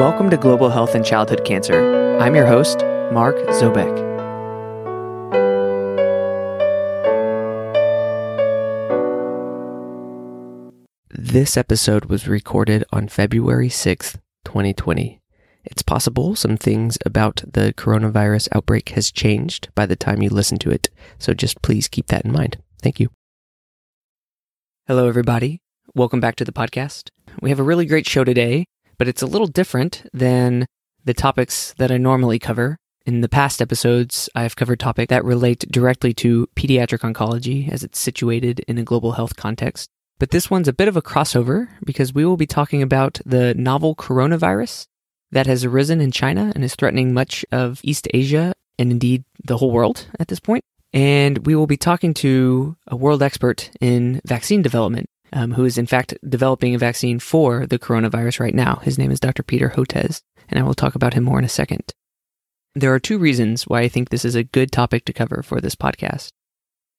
Welcome to Global Health and Childhood Cancer. I'm your host, Mark Zobeck. This episode was recorded on February 6th, 2020. It's possible some things about the coronavirus outbreak has changed by the time you listen to it, so just please keep that in mind. Thank you. Hello, everybody. Welcome back to the podcast. We have a really great show today but it's a little different than the topics that I normally cover. In the past episodes, I've covered topics that relate directly to pediatric oncology as it's situated in a global health context. But this one's a bit of a crossover because we will be talking about the novel coronavirus that has arisen in China and is threatening much of East Asia and indeed the whole world at this point. And we will be talking to a world expert in vaccine development um, who is in fact developing a vaccine for the coronavirus right now. His name is Dr. Peter Hotez, and I will talk about him more in a second. There are two reasons why I think this is a good topic to cover for this podcast.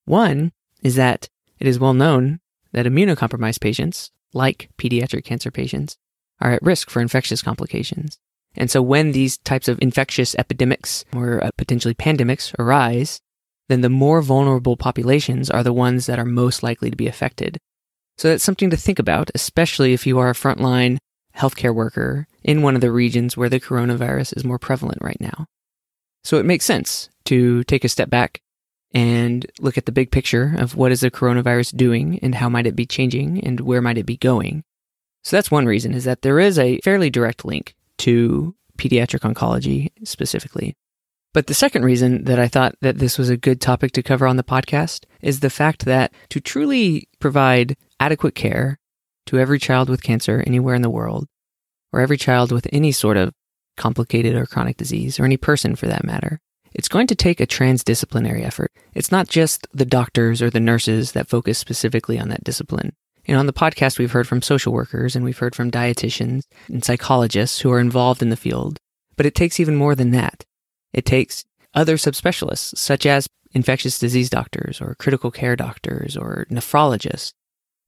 One is that it is well known that immunocompromised patients, like pediatric cancer patients, are at risk for infectious complications. And so when these types of infectious epidemics or uh, potentially pandemics arise, then the more vulnerable populations are the ones that are most likely to be affected. So that's something to think about, especially if you are a frontline healthcare worker in one of the regions where the coronavirus is more prevalent right now. So it makes sense to take a step back and look at the big picture of what is the coronavirus doing and how might it be changing and where might it be going. So that's one reason is that there is a fairly direct link to pediatric oncology specifically. But the second reason that I thought that this was a good topic to cover on the podcast is the fact that to truly provide adequate care to every child with cancer anywhere in the world, or every child with any sort of complicated or chronic disease, or any person for that matter, it's going to take a transdisciplinary effort. It's not just the doctors or the nurses that focus specifically on that discipline. Know, on the podcast, we've heard from social workers and we've heard from dietitians and psychologists who are involved in the field. But it takes even more than that. It takes other subspecialists, such as infectious disease doctors or critical care doctors or nephrologists,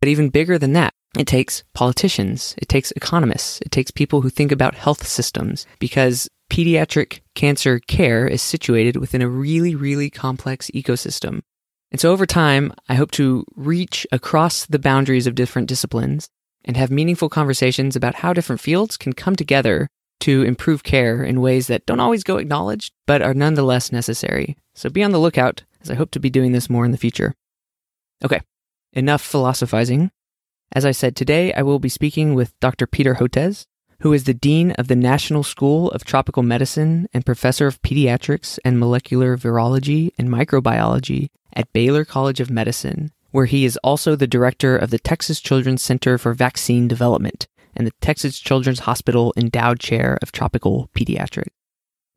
but even bigger than that, it takes politicians, it takes economists, it takes people who think about health systems because pediatric cancer care is situated within a really, really complex ecosystem. And so over time, I hope to reach across the boundaries of different disciplines and have meaningful conversations about how different fields can come together to improve care in ways that don't always go acknowledged, but are nonetheless necessary. So be on the lookout, as I hope to be doing this more in the future. Okay, Enough philosophizing. As I said, today I will be speaking with Dr. Peter Hotez, who is the Dean of the National School of Tropical Medicine and Professor of Pediatrics and Molecular Virology and Microbiology at Baylor College of Medicine, where he is also the director of the Texas Children's Center for Vaccine Development and the Texas Children's Hospital Endowed Chair of Tropical Pediatrics.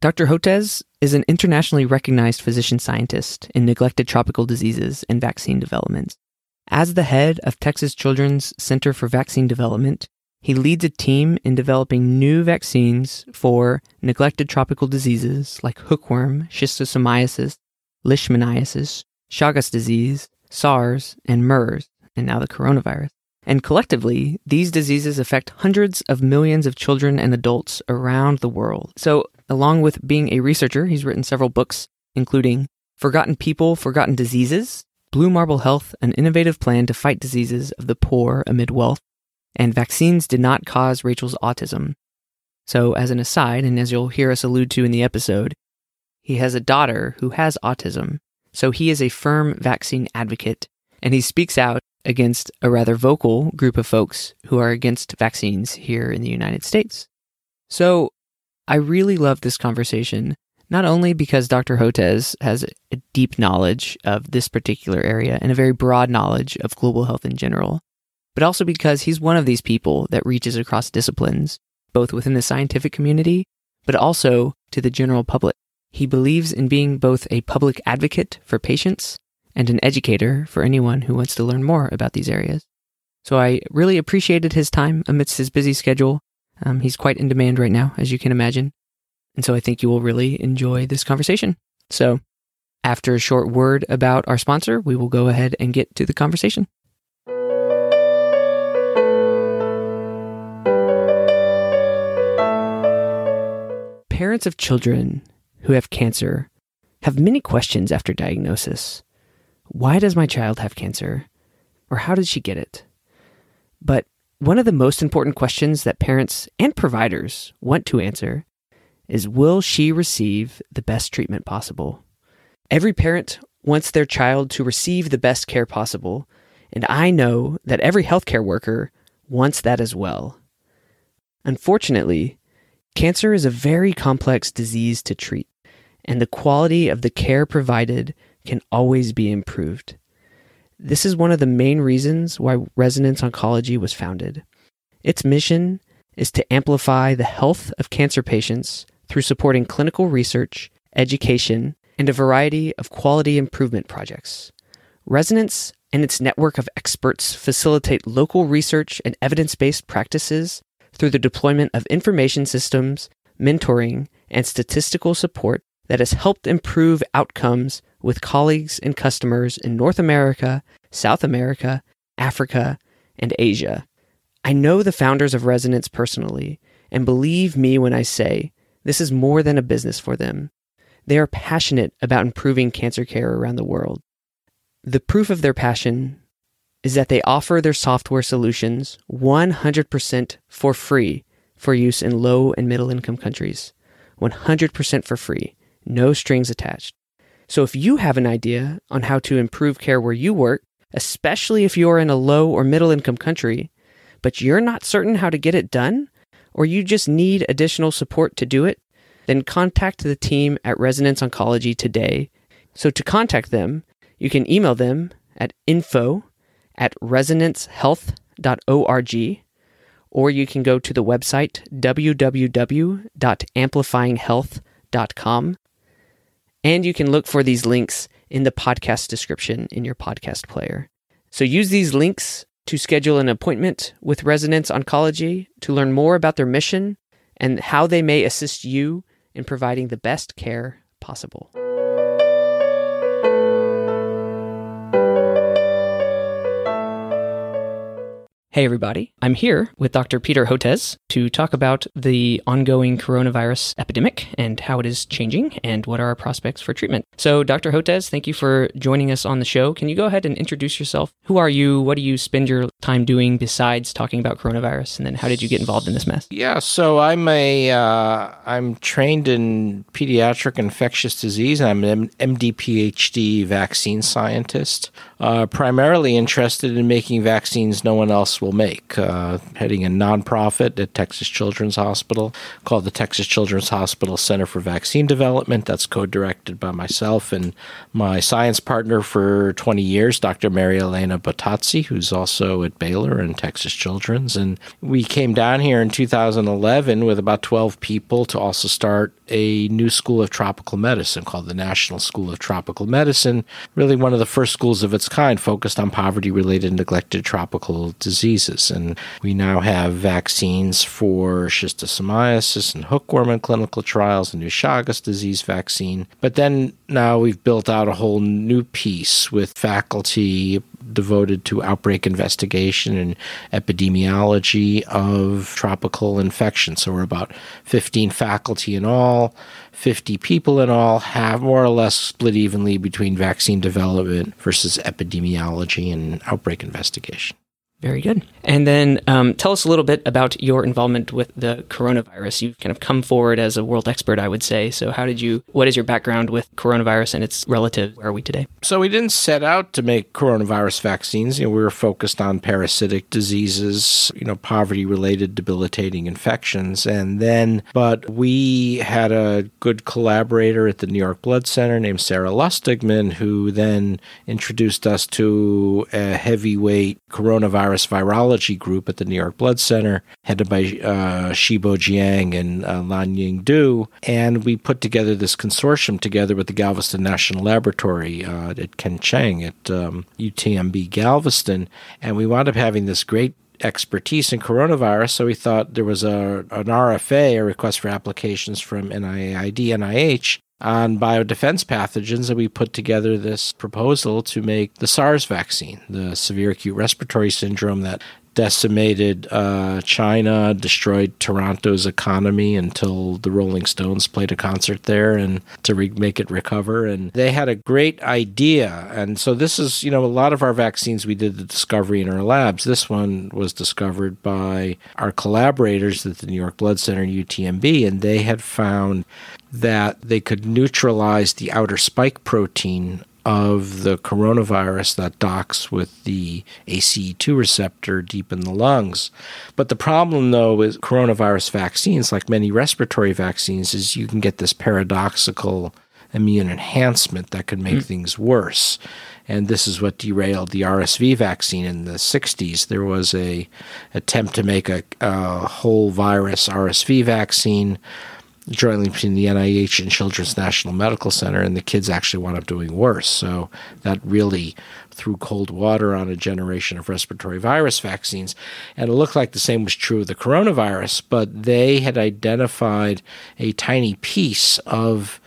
Dr. Hotez is an internationally recognized physician scientist in neglected tropical diseases and vaccine development. As the head of Texas Children's Center for Vaccine Development, he leads a team in developing new vaccines for neglected tropical diseases like hookworm, schistosomiasis, leishmaniasis, Chagas disease, SARS, and MERS, and now the coronavirus. And collectively, these diseases affect hundreds of millions of children and adults around the world. So, along with being a researcher, he's written several books, including Forgotten People, Forgotten Diseases, Blue Marble Health, an innovative plan to fight diseases of the poor amid wealth, and vaccines did not cause Rachel's autism. So, as an aside, and as you'll hear us allude to in the episode, he has a daughter who has autism, so he is a firm vaccine advocate, and he speaks out against a rather vocal group of folks who are against vaccines here in the United States. So, I really love this conversation not only because Dr. Hotez has a deep knowledge of this particular area and a very broad knowledge of global health in general, but also because he's one of these people that reaches across disciplines, both within the scientific community, but also to the general public. He believes in being both a public advocate for patients and an educator for anyone who wants to learn more about these areas. So I really appreciated his time amidst his busy schedule. Um, he's quite in demand right now, as you can imagine. And so I think you will really enjoy this conversation. So after a short word about our sponsor, we will go ahead and get to the conversation. Parents of children who have cancer have many questions after diagnosis. Why does my child have cancer? Or how did she get it? But one of the most important questions that parents and providers want to answer is Will she receive the best treatment possible? Every parent wants their child to receive the best care possible, and I know that every healthcare worker wants that as well. Unfortunately, cancer is a very complex disease to treat, and the quality of the care provided can always be improved. This is one of the main reasons why Resonance Oncology was founded. Its mission is to amplify the health of cancer patients through supporting clinical research, education, and a variety of quality improvement projects. Resonance and its network of experts facilitate local research and evidence based practices through the deployment of information systems, mentoring, and statistical support that has helped improve outcomes with colleagues and customers in North America, South America, Africa, and Asia. I know the founders of Resonance personally, and believe me when I say this is more than a business for them. They are passionate about improving cancer care around the world. The proof of their passion is that they offer their software solutions 100% for free for use in low and middle income countries. 100% for free, no strings attached. So if you have an idea on how to improve care where you work, especially if you're in a low or middle income country, but you're not certain how to get it done, or you just need additional support to do it, then contact the team at Resonance Oncology today. So to contact them, you can email them at info at resonancehealth.org, or you can go to the website www.amplifyinghealth.com. And you can look for these links in the podcast description in your podcast player. So use these links to schedule an appointment with Resonance Oncology to learn more about their mission and how they may assist you in providing the best care possible. Hey, everybody. I'm here with Dr. Peter Hotez to talk about the ongoing coronavirus epidemic and how it is changing and what are our prospects for treatment. So, Dr. Hotez, thank you for joining us on the show. Can you go ahead and introduce yourself? Who are you? What do you spend your time doing besides talking about coronavirus? And then how did you get involved in this mess? Yeah, so I'm a uh, I'm trained in pediatric infectious disease. I'm an MD PhD vaccine scientist, uh, primarily interested in making vaccines no one else will make. Uh, heading a nonprofit at Texas Children's Hospital called the Texas Children's Hospital Center for Vaccine Development. That's co directed by myself and my science partner for 20 years, Dr. Maria Elena Bottazzi, who's also at Baylor and Texas Children's. And we came down here in 2011 with about 12 people to also start a new school of tropical medicine called the National School of Tropical Medicine, really one of the first schools of its kind focused on poverty related neglected tropical diseases. And we now have vaccines for schistosomiasis and hookworm in clinical trials, a new Chagas disease vaccine. But then now we've built out a whole new piece with faculty devoted to outbreak investigation and epidemiology of tropical infections. So we're about 15 faculty in all, 50 people in all, have more or less split evenly between vaccine development versus epidemiology and outbreak investigation. Very good. And then um, tell us a little bit about your involvement with the coronavirus. You've kind of come forward as a world expert, I would say. So, how did you, what is your background with coronavirus and its relative? Where are we today? So, we didn't set out to make coronavirus vaccines. You know, we were focused on parasitic diseases, you know, poverty related debilitating infections. And then, but we had a good collaborator at the New York Blood Center named Sarah Lustigman, who then introduced us to a heavyweight coronavirus virus virology group at the New York Blood Center, headed by uh, Shibo Jiang and uh, Lan Ying Du. And we put together this consortium together with the Galveston National Laboratory uh, at Kent Tseng at um, UTMB Galveston. And we wound up having this great expertise in coronavirus. So we thought there was a an RFA, a request for applications from NIAID, NIH, on biodefense pathogens, and we put together this proposal to make the SARS vaccine, the severe acute respiratory syndrome that decimated uh, China, destroyed Toronto's economy until the Rolling Stones played a concert there and to re- make it recover. And they had a great idea. And so this is, you know, a lot of our vaccines we did the discovery in our labs. This one was discovered by our collaborators at the New York Blood Center and UTMB, and they had found that they could neutralize the outer spike protein of the coronavirus that docks with the ACE2 receptor deep in the lungs. But the problem, though, with coronavirus vaccines, like many respiratory vaccines, is you can get this paradoxical immune enhancement that could make mm. things worse. And this is what derailed the RSV vaccine in the 60s. There was a attempt to make a, a whole virus RSV vaccine jointly between the NIH and Children's National Medical Center, and the kids actually wound up doing worse. So that really threw cold water on a generation of respiratory virus vaccines. And it looked like the same was true of the coronavirus, but they had identified a tiny piece of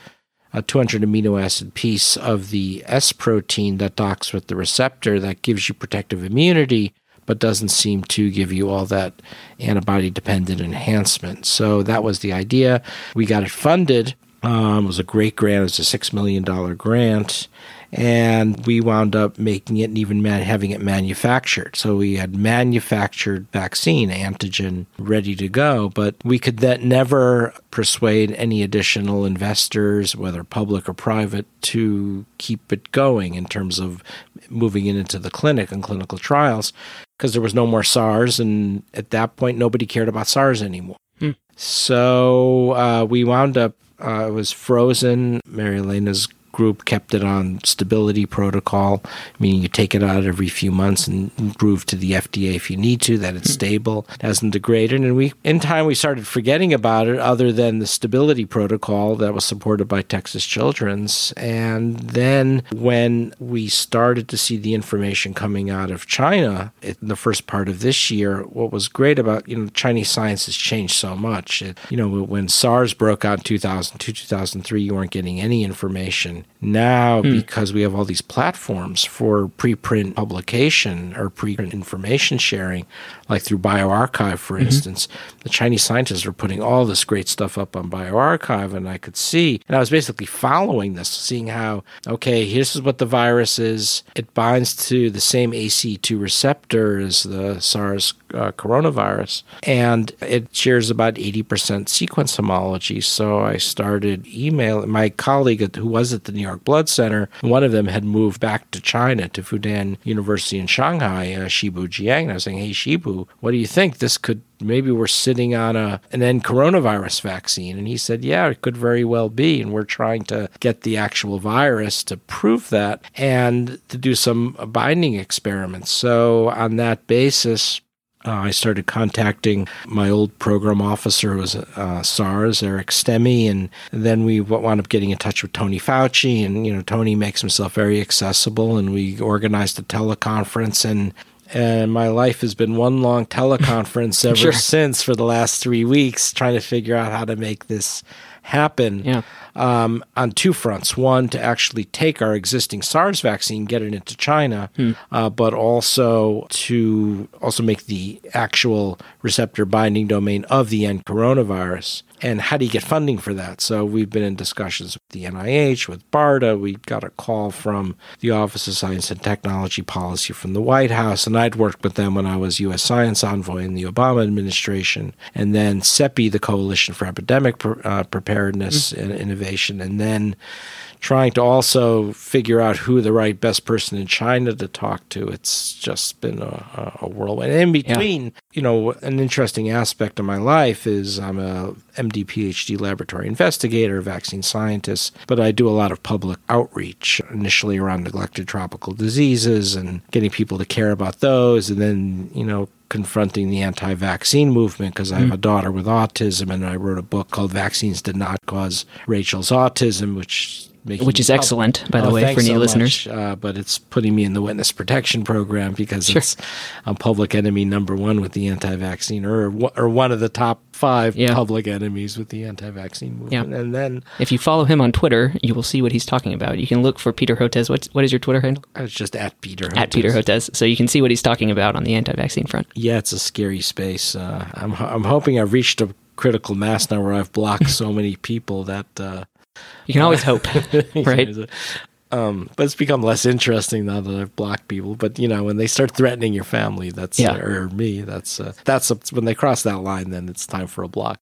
a 200 amino acid piece of the S protein that docks with the receptor that gives you protective immunity but doesn't seem to give you all that antibody dependent enhancement. So that was the idea. We got it funded. Um, it was a great grant. It was a $6 million grant and we wound up making it and even man- having it manufactured. So we had manufactured vaccine antigen ready to go, but we could then never persuade any additional investors, whether public or private, to keep it going in terms of moving it into the clinic and clinical trials because there was no more SARS, and at that point nobody cared about SARS anymore. Hmm. So uh, we wound up. Uh, it was frozen. Maria Elena's group kept it on stability protocol, meaning you take it out every few months and prove to the FDA if you need to that it's hmm. stable, it hasn't degraded. And we, in time, we started forgetting about it, other than the stability protocol that was supported by Texas Children's. And then when we started to see the information coming out of China in the first part of this year, what was great about you know Chinese science has changed so much. It, you know, when SARS broke out in 2002, 2003, you weren't getting any information now, mm. because we have all these platforms for preprint publication or preprint information sharing, like through bioRxiv, for mm-hmm. instance, the Chinese scientists are putting all this great stuff up on bioRxiv, and I could see, and I was basically following this, seeing how, okay, this is what the virus is. It binds to the same ACE2 receptor as the SARS uh, coronavirus, and it shares about 80% sequence homology. So I started emailing my colleague who was at the New York Blood Center. One of them had moved back to China to Fudan University in Shanghai, uh, Shibo Jiang. And I was saying, hey, Shibo, what do you think? This could maybe we're sitting on a an N coronavirus vaccine. And he said, yeah, it could very well be. And we're trying to get the actual virus to prove that and to do some binding experiments. So on that basis, uh, I started contacting my old program officer, who was uh, SARS, Eric Stemmy, and then we wound up getting in touch with Tony Fauci. And you know, Tony makes himself very accessible, and we organized a teleconference. And and my life has been one long teleconference ever sure. since for the last three weeks, trying to figure out how to make this happen yeah. Um, on two fronts. One, to actually take our existing SARS vaccine, get it into China, hmm. uh, but also to also make the actual receptor binding domain of the N coronavirus and how do you get funding for that? So we've been in discussions with the NIH, with BARDA. We got a call from the Office of Science and Technology Policy from the White House, and I'd worked with them when I was U.S. Science Envoy in the Obama administration, and then CEPI, the Coalition for Epidemic uh, Preparedness mm-hmm. and Innovation, and then trying to also figure out who the right best person in China to talk to. It's just been a, a whirlwind. And in between, yeah. you know, an interesting aspect of my life is I'm a MD PhD laboratory investigator, vaccine scientist, but I do a lot of public outreach, initially around neglected tropical diseases and getting people to care about those, and then, you know, confronting the anti vaccine movement because I have mm. a daughter with autism and I wrote a book called Vaccines Did Not Cause Rachel's Autism, which making Which is excellent, by the Oh, way, for new so listeners. much, uh, but it's putting me in the witness protection program because Sure. it's I'm public enemy number one with the anti-vaccine, or or one of the top five Yeah. public enemies with the anti-vaccine movement. Yeah. And then If you follow him on Twitter, you will see what he's talking about. You can look for Peter Hotez. What's, what is your Twitter handle? it's just at Peter Hotez. At Peter Hotez. So you can see what he's talking about on the anti vaccine front. Yeah, it's a scary space. Uh, I'm I'm hoping I've reached a critical mass now where I've blocked so many people that. Uh, You can always hope, right? Um, but it's become less interesting now that I've blocked people. But you know, when they start threatening your family, that's Yeah. or me, that's uh, that's when they cross that line. Then it's time for a block.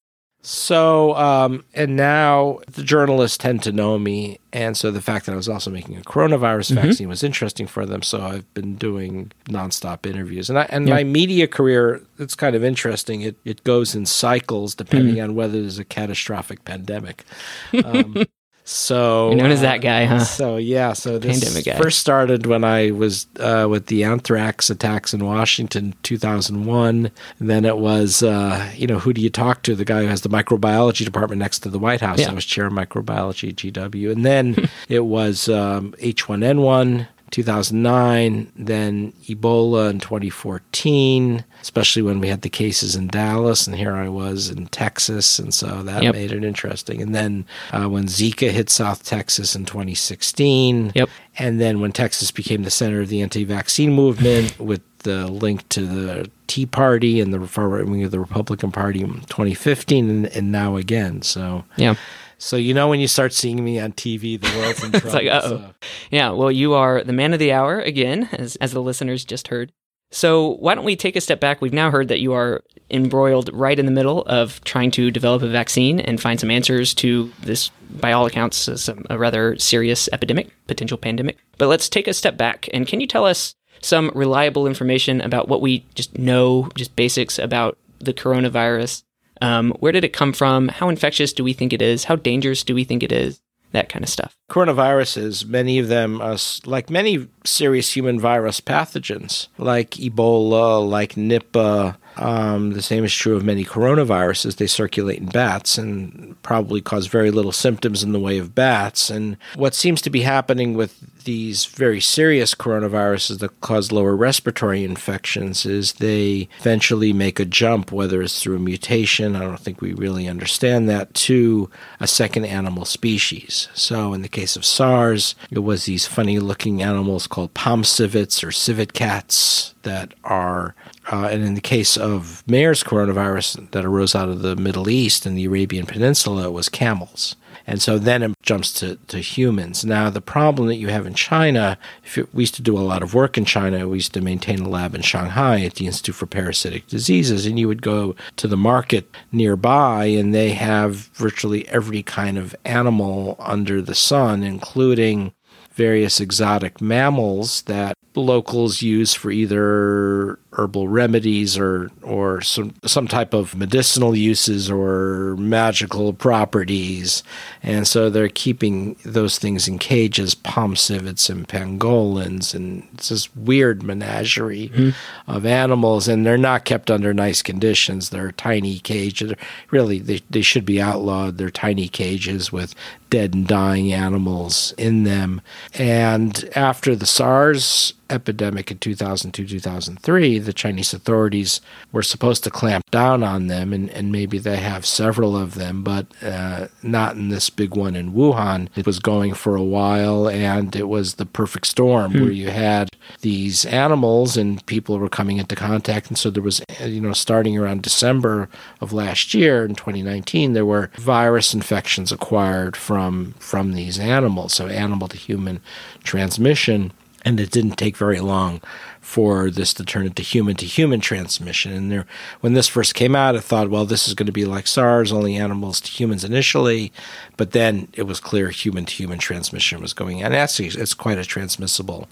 So, um, and now the journalists tend to know me, and so the fact that I was also making a coronavirus vaccine was interesting for them. So I've been doing nonstop interviews, and I, and Yeah. my media career it's kind of interesting. It it goes in cycles depending on whether there's a catastrophic pandemic. Um, so You're known as that guy, huh? So yeah, so this Pandemic guy. first started when I was uh, with the anthrax attacks in Washington, 2001. And then it was, uh, you know, who do you talk to? The guy who has the microbiology department next to the White House. Yeah. I was chair of microbiology at GW, and then it was um, H1N1. 2009, then Ebola in 2014, especially when we had the cases in Dallas, and here I was in Texas, and so that Yep. made it interesting. And then uh, when Zika hit South Texas in 2016, Yep. and then when Texas became the center of the anti-vaccine movement with the link to the Tea Party and the far right wing of the Republican Party in 2015, and, and now again. So, Yeah. so you know when you start seeing me on TV, the world's in trouble. like, uh-oh. so. Yeah, well, you are the man of the hour again, as, as the listeners just heard. So, why don't we take a step back? We've now heard that you are embroiled right in the middle of trying to develop a vaccine and find some answers to this, by all accounts, a, a rather serious epidemic, potential pandemic. But let's take a step back. And can you tell us some reliable information about what we just know, just basics about the coronavirus? Um, where did it come from? How infectious do we think it is? How dangerous do we think it is? That kind of stuff. Coronaviruses, many of them, are like many serious human virus pathogens, like Ebola, like Nipah, um, the same is true of many coronaviruses. They circulate in bats and probably cause very little symptoms in the way of bats. And what seems to be happening with these very serious coronaviruses that cause lower respiratory infections is they eventually make a jump, whether it's through a mutation, I don't think we really understand that, to a second animal species. So in the case of SARS, it was these funny looking animals called palm civets or civet cats that are, uh, and in the case of MERS coronavirus that arose out of the Middle East and the Arabian Peninsula, it was camels. And so then it jumps to, to humans. Now, the problem that you have in China, if it, we used to do a lot of work in China, we used to maintain a lab in Shanghai at the Institute for Parasitic Diseases, and you would go to the market nearby, and they have virtually every kind of animal under the sun, including various exotic mammals that locals use for either herbal remedies or or some some type of medicinal uses or magical properties. And so they're keeping those things in cages palm civets and pangolins and it's this weird menagerie mm-hmm. of animals. And they're not kept under nice conditions. They're tiny cages. Really they, they should be outlawed. They're tiny cages with dead and dying animals in them. And after the SARS epidemic in 2002 2003 the chinese authorities were supposed to clamp down on them and, and maybe they have several of them but uh, not in this big one in wuhan. It was going for a while and it was the perfect storm where you had these animals and people were coming into contact and so there was you know starting around december of last year in 2019 there were virus infections acquired from from these animals. So animal to human transmission and it didn't take very long for this to turn into human to human transmission. And there, when this first came out, I thought, well, this is going to be like SARS, only animals to humans initially, but then it was clear human to human transmission was going on. Actually, it's quite a transmissible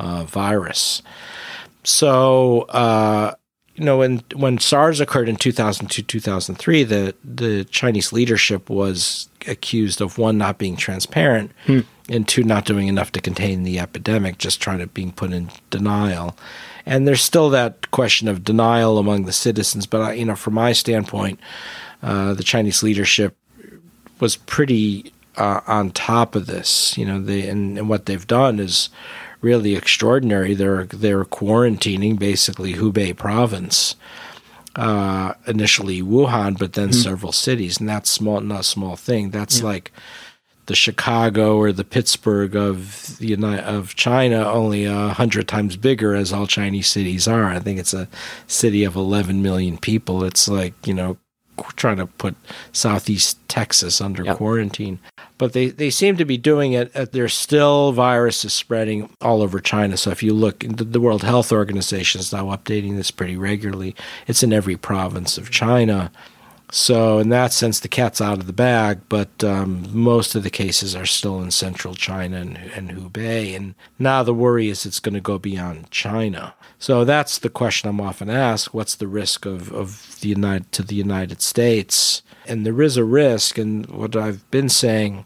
uh, virus. So, uh, you know, when when SARS occurred in 2002, 2003, the the Chinese leadership was accused of one not being transparent and two not doing enough to contain the epidemic, just trying to being put in denial. And there's still that question of denial among the citizens, but I, you know, from my standpoint, uh, the Chinese leadership was pretty uh, on top of this. You know, they and, and what they've done is really extraordinary. They're they're quarantining basically Hubei province. Uh, initially Wuhan, but then mm-hmm. several cities, and that's small, not a small thing. That's yeah. like the Chicago or the Pittsburgh of the United, of China, only a hundred times bigger, as all Chinese cities are. I think it's a city of 11 million people. It's like you know trying to put Southeast Texas under yep. quarantine. But they, they seem to be doing it. Uh, there's still viruses spreading all over China. So if you look, the World Health Organization is now updating this pretty regularly. It's in every province of China. So in that sense, the cat's out of the bag. But um, most of the cases are still in central China and, and Hubei. And now the worry is it's going to go beyond China. So that's the question I'm often asked: What's the risk of, of the United to the United States? And there is a risk, and what I've been saying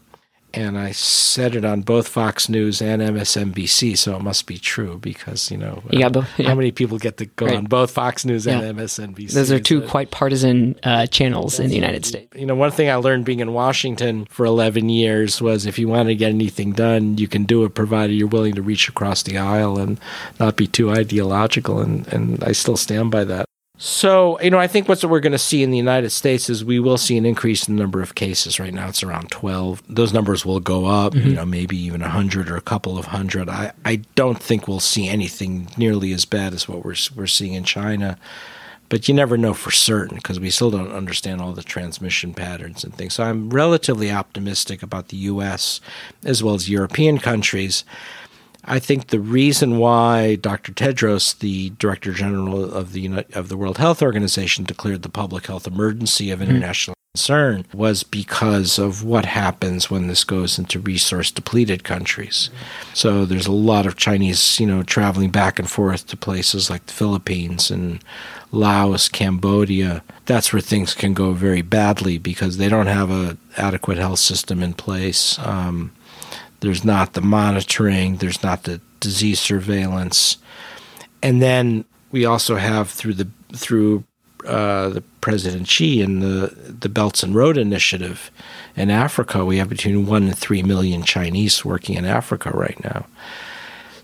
and I said it on both Fox News and MSNBC, so it must be true because you know yeah, both, yeah. how many people get to go right. on both Fox News yeah. and MSNBC? Those are two quite partisan uh, channels in the United States. You know, one thing I learned being in Washington for 11 years was if you want to get anything done, you can do it provided you're willing to reach across the aisle and not be too ideological, and and I still stand by that. So, you know, I think what we're going to see in the United States is we will see an increase in the number of cases. Right now, it's around 12. Those numbers will go up, mm-hmm. you know, maybe even 100 or a couple of hundred. I, I don't think we'll see anything nearly as bad as what we're, we're seeing in China. But you never know for certain because we still don't understand all the transmission patterns and things. So I'm relatively optimistic about the U.S. as well as European countries. I think the reason why Dr. Tedros, the Director General of the of the World Health Organization, declared the public health emergency of mm-hmm. international mm-hmm. concern was because of what happens when this goes into resource depleted countries. So there's a lot of Chinese, you know, traveling back and forth to places like the Philippines and Laos, Cambodia. That's where things can go very badly because they don't have a adequate health system in place. Um, there's not the monitoring, there's not the disease surveillance, and then we also have through the through uh, the President Xi and the the Belts and Road Initiative in Africa, we have between one and three million Chinese working in Africa right now.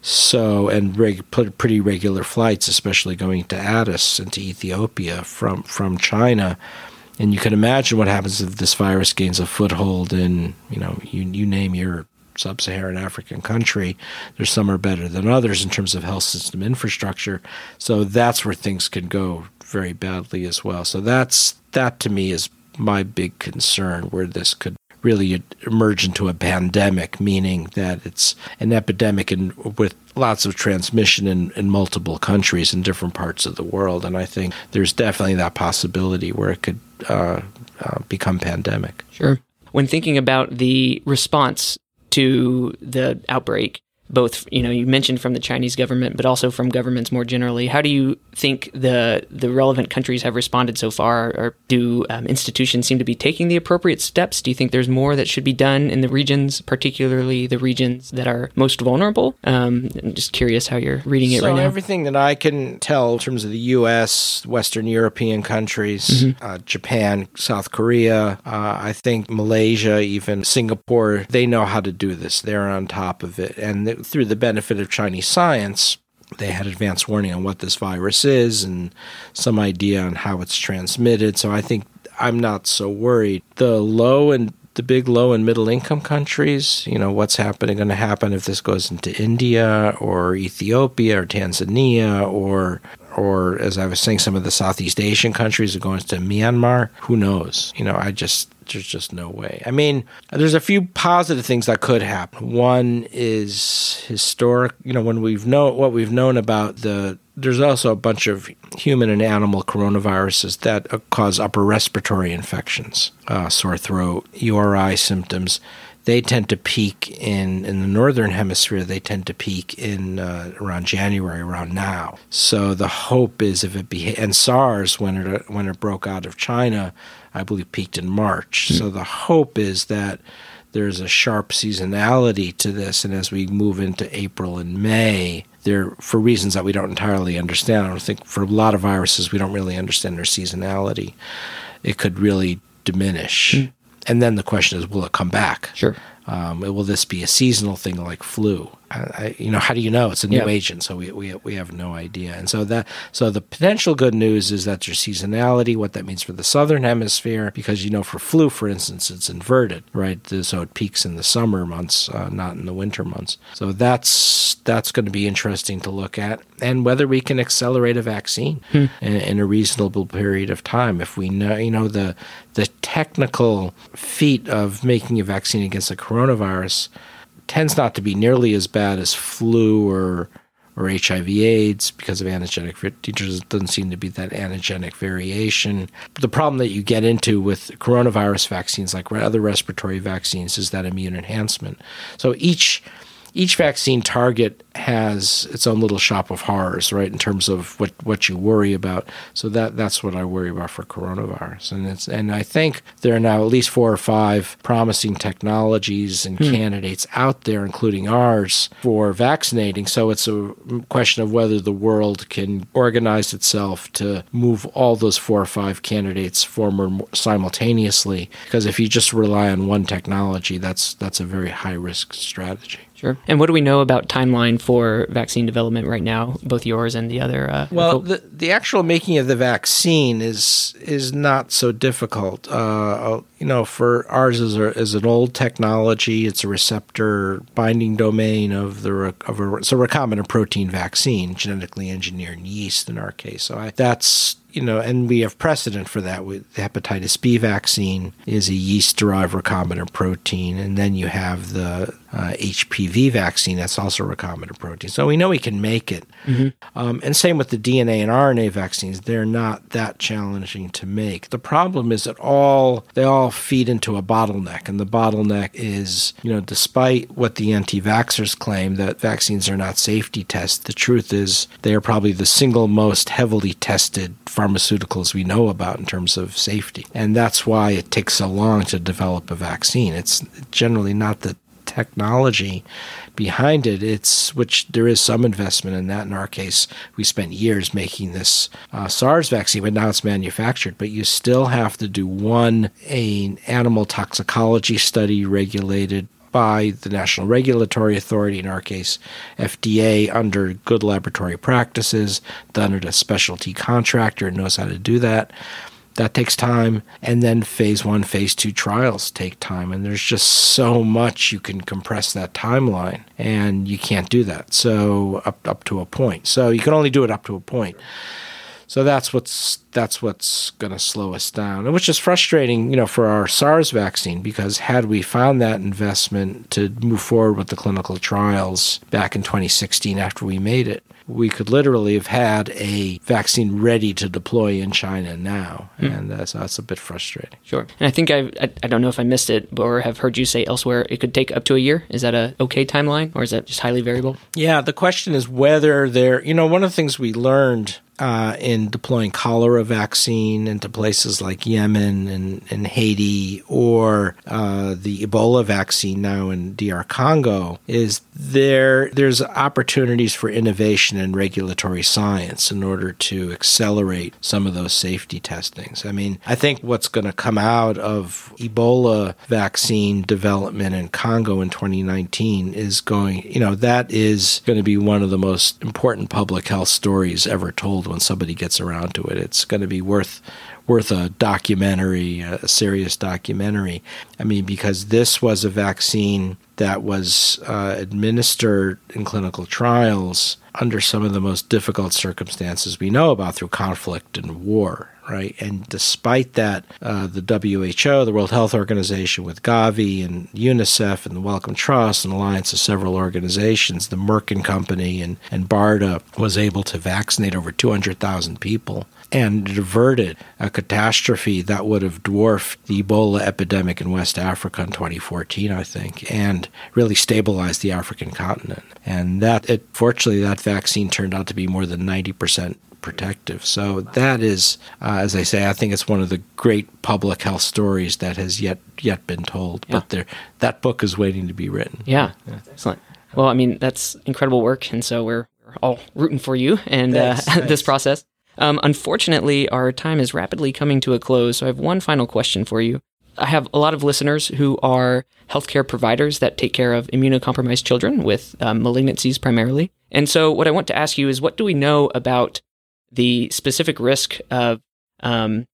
So and reg, pretty regular flights, especially going to Addis and to Ethiopia from from China. And you can imagine what happens if this virus gains a foothold in you know you you name your sub-Saharan African country. There's some are better than others in terms of health system infrastructure. So that's where things can go very badly as well. So that's that to me is my big concern where this could really emerge into a pandemic, meaning that it's an epidemic and with lots of transmission in, in multiple countries in different parts of the world. And I think there's definitely that possibility where it could uh, uh, become pandemic. Sure. When thinking about the response to the outbreak both you know you mentioned from the Chinese government but also from governments more generally. How do you think the the relevant countries have responded so far? Or do um, institutions seem to be taking the appropriate steps? Do you think there's more that should be done in the regions particularly the regions that are most vulnerable? Um, I'm just curious how you're reading it so right now. everything that I can tell in terms of the US Western European countries mm-hmm. uh, Japan South Korea uh, I think Malaysia even Singapore they know how to do this. They're on top of it. And through the benefit of Chinese science, they had advance warning on what this virus is and some idea on how it's transmitted. So I think I'm not so worried. The low and the big low and middle income countries, you know, what's happening going to happen if this goes into India or Ethiopia or Tanzania or or as I was saying, some of the Southeast Asian countries are going to Myanmar. Who knows? You know, I just there's just no way. I mean, there's a few positive things that could happen. One is historic. You know, when we've know what we've known about the. There's also a bunch of human and animal coronaviruses that cause upper respiratory infections, uh, sore throat, URI symptoms they tend to peak in in the northern hemisphere. They tend to peak in uh, around January, around now. So the hope is if it be and SARS when it when it broke out of China, I believe peaked in March. Mm. So the hope is that there's a sharp seasonality to this, and as we move into April and May, there for reasons that we don't entirely understand. I don't think for a lot of viruses we don't really understand their seasonality. It could really diminish. Mm and then the question is, will it come back? Sure. Um, will this be a seasonal thing like flu? I, I, you know, how do you know? It's a new Yeah. agent, so we, we we have no idea. And so that so the potential good news is that there's seasonality. What that means for the southern hemisphere, because you know, for flu, for instance, it's inverted, right? So it peaks in the summer months, uh, not in the winter months. So that's that's going to be interesting to look at, and whether we can accelerate a vaccine in, in a reasonable period of time. If we know, you know, the the technical feat of making a vaccine against the coronavirus tends not to be nearly as bad as flu or or HIV/AIDS because of antigenic. features. It doesn't seem to be that antigenic variation. The problem that you get into with coronavirus vaccines, like other respiratory vaccines, is that immune enhancement. So each each vaccine target has its own little shop of horrors, right? In terms of what, what you worry about. So that that's what I worry about for coronavirus. And it's and I think there are now at least four or five promising technologies and hmm. candidates out there, including ours, for vaccinating. So it's a question of whether the world can organize itself to move all those four or five candidates forward simultaneously. Because if you just rely on one technology, that's that's a very high risk strategy. Sure. And what do we know about timeline for vaccine development right now, both yours and the other? Uh, Well, the the actual making of the vaccine is is not so difficult. Uh, you know, for ours is a, is an old technology. It's a receptor binding domain of the of a it's a recombinant protein vaccine, genetically engineered yeast in our case. So I, that's you know, and we have precedent for that with the hepatitis B vaccine is a yeast derived recombinant protein, and then you have the uh, HPV vaccine that's also recombinant protein. So we know we can make it. Um, and same with the DNA and RNA vaccines; they're not that challenging to make. The problem is that all they all feed into a bottleneck, and the bottleneck is, you know, despite what the anti-vaxxers claim that vaccines are not safety tests, the truth is they are probably the single most heavily tested pharmaceuticals we know about in terms of safety, and that's why it takes so long to develop a vaccine. It's generally not the technology behind it. It's which there is some investment in that. In our case, we spent years making this uh, SARS vaccine, but now it's manufactured. But you still have to do one a animal toxicology study regulated by the National Regulatory Authority, in our case, FDA, under good laboratory practices, done at a specialty contractor knows how to do that. That takes time. And then phase one, phase two trials take time. And there's just so much you can compress that timeline. And you can't do that. So up up to a point. So you can only do it up to a point. So that's what's that's what's going to slow us down, and which is frustrating, you know, for our SARS vaccine because had we found that investment to move forward with the clinical trials back in 2016 after we made it, we could literally have had a vaccine ready to deploy in China now, hmm. and that's that's a bit frustrating. Sure. And I think I've, I I don't know if I missed it or have heard you say elsewhere it could take up to a year. Is that a okay timeline or is that just highly variable? Yeah, the question is whether there, you know, one of the things we learned uh, in deploying cholera vaccine into places like Yemen and, and Haiti or uh, the Ebola vaccine now in DR Congo is there there's opportunities for innovation in regulatory science in order to accelerate some of those safety testings. I mean, I think what's going to come out of Ebola vaccine development in Congo in 2019 is going, you know, that is going to be one of the most important public health stories ever told when somebody gets around to it. It's going to be worth worth a documentary, a serious documentary. I mean, because this was a vaccine that was uh, administered in clinical trials under some of the most difficult circumstances we know about through conflict and war, right? And despite that, uh, the WHO, the World Health Organization, with Gavi and UNICEF and the Wellcome Trust, and alliance of several organizations, the Merck and Company and, and BARDA, was able to vaccinate over 200,000 people and it averted a catastrophe that would have dwarfed the Ebola epidemic in West Africa in 2014, I think, and really stabilized the African continent. And that, it, fortunately, that vaccine turned out to be more than 90% protective. So that is, uh, as I say, I think it's one of the great public health stories that has yet yet been told. Yeah. But there, that book is waiting to be written. Yeah. Excellent. Well, I mean, that's incredible work. And so we're, we're all rooting for you and uh, Thanks, this process. Um, unfortunately, our time is rapidly coming to a close. So I have one final question for you. I have a lot of listeners who are healthcare providers that take care of immunocompromised children with um, malignancies primarily. And so, what I want to ask you is what do we know about the specific risk of um,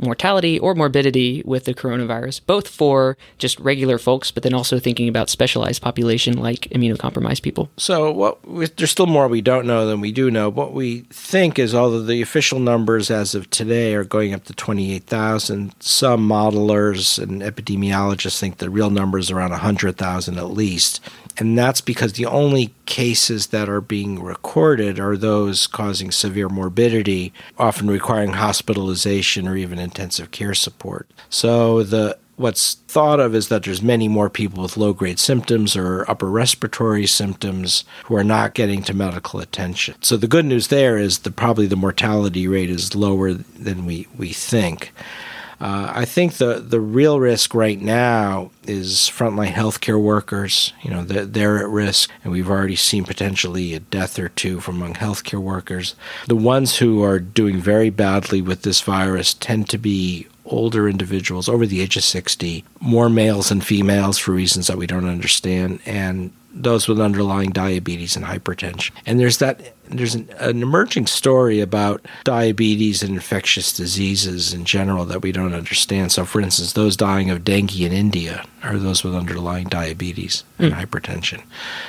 mortality or morbidity with the coronavirus, both for just regular folks, but then also thinking about specialized population like immunocompromised people. So, what we, there's still more we don't know than we do know. What we think is, although the official numbers as of today are going up to 28,000, some modelers and epidemiologists think the real number is around 100,000 at least. And that's because the only cases that are being recorded are those causing severe morbidity, often requiring hospitalization or even intensive care support. So the what's thought of is that there's many more people with low grade symptoms or upper respiratory symptoms who are not getting to medical attention. So the good news there is that probably the mortality rate is lower than we, we think. Uh, I think the the real risk right now is frontline healthcare workers. You know, they're, they're at risk, and we've already seen potentially a death or two from among healthcare workers. The ones who are doing very badly with this virus tend to be older individuals over the age of 60, more males than females for reasons that we don't understand, and those with underlying diabetes and hypertension. And there's that there's an, an, emerging story about diabetes and infectious diseases in general that we don't understand. So, for instance, those dying of dengue in India are those with underlying diabetes and mm. hypertension.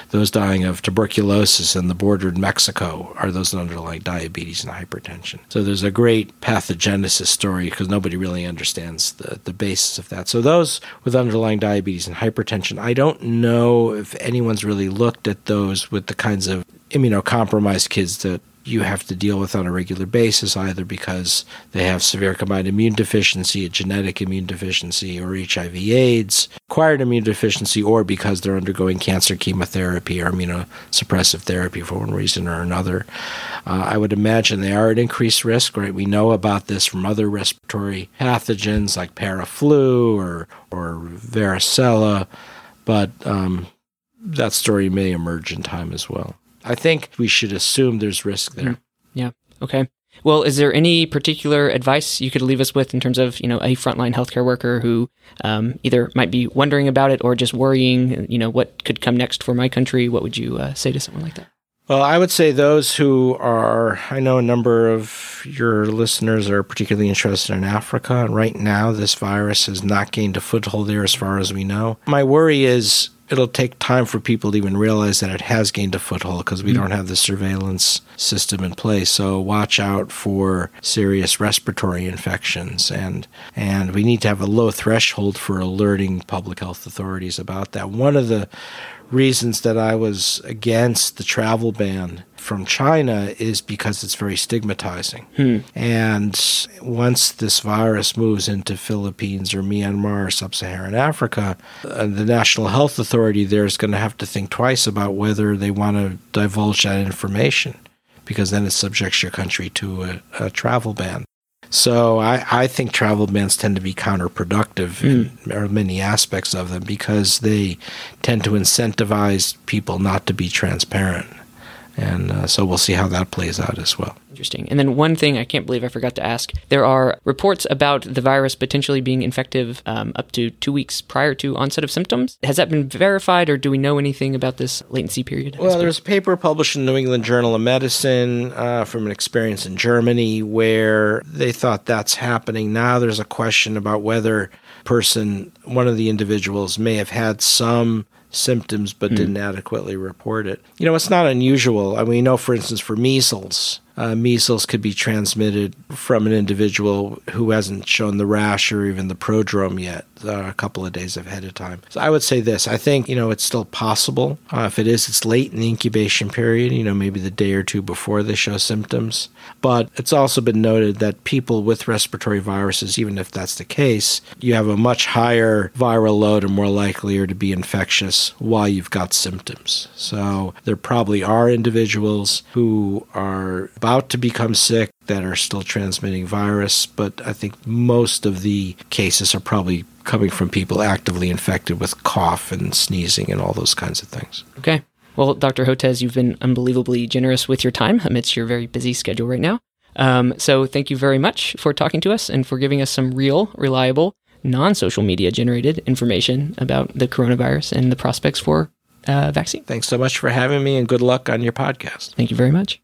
Those dying of tuberculosis in the border in Mexico are those with underlying diabetes and hypertension. So, there's a great pathogenesis story because nobody really understands the, the basis of that. So, those with underlying diabetes and hypertension, I don't know if really looked at those with the kinds of immunocompromised kids that you have to deal with on a regular basis, either because they have severe combined immune deficiency, a genetic immune deficiency, or HIV/AIDS, acquired immune deficiency, or because they're undergoing cancer chemotherapy or immunosuppressive therapy for one reason or another. Uh, I would imagine they are at increased risk, right? We know about this from other respiratory pathogens like paraflu or or varicella, but um, that story may emerge in time as well. I think we should assume there's risk there. Mm. Yeah. Okay. Well, is there any particular advice you could leave us with in terms of you know a frontline healthcare worker who um, either might be wondering about it or just worrying? You know, what could come next for my country? What would you uh, say to someone like that? Well, I would say those who are, I know a number of your listeners are particularly interested in Africa. And right now, this virus has not gained a foothold there as far as we know. My worry is it'll take time for people to even realize that it has gained a foothold because we mm don't have the surveillance system in place. So watch out for serious respiratory infections and and we need to have a low threshold for alerting public health authorities about that. One of the reasons that I was against the travel ban from China is because it's very stigmatizing. Hmm. And once this virus moves into Philippines or Myanmar or sub-Saharan Africa, uh, the National Health Authority there is going to have to think twice about whether they want to divulge that information because then it subjects your country to a, a travel ban. So I, I think travel bans tend to be counterproductive mm. in hmm. many aspects of them because they tend to incentivize people not to be transparent. And uh, so we'll see how that plays out as well. Interesting. And then one thing I can't believe I forgot to ask there are reports about the virus potentially being infective um, up to two weeks prior to onset of symptoms. Has that been verified, or do we know anything about this latency period? Well, there's a paper published in New England Journal of Medicine uh, from an experience in Germany where they thought that's happening. Now there's a question about whether person, one of the individuals, may have had some symptoms but mm. didn't adequately report it. You know, it's not unusual. I mean, we know, for instance, for measles, uh, measles could be transmitted from an individual who hasn't shown the rash or even the prodrome yet, uh, a couple of days ahead of time. So I would say this I think, you know, it's still possible. Uh, if it is, it's late in the incubation period, you know, maybe the day or two before they show symptoms. But it's also been noted that people with respiratory viruses, even if that's the case, you have a much higher viral load and more likely to be infectious while you've got symptoms. So there probably are individuals who are about to become sick that are still transmitting virus, but I think most of the cases are probably coming from people actively infected with cough and sneezing and all those kinds of things. Okay. Well, Dr. Hotez, you've been unbelievably generous with your time amidst your very busy schedule right now. Um, so thank you very much for talking to us and for giving us some real, reliable, non social media generated information about the coronavirus and the prospects for uh, vaccine. Thanks so much for having me and good luck on your podcast. Thank you very much.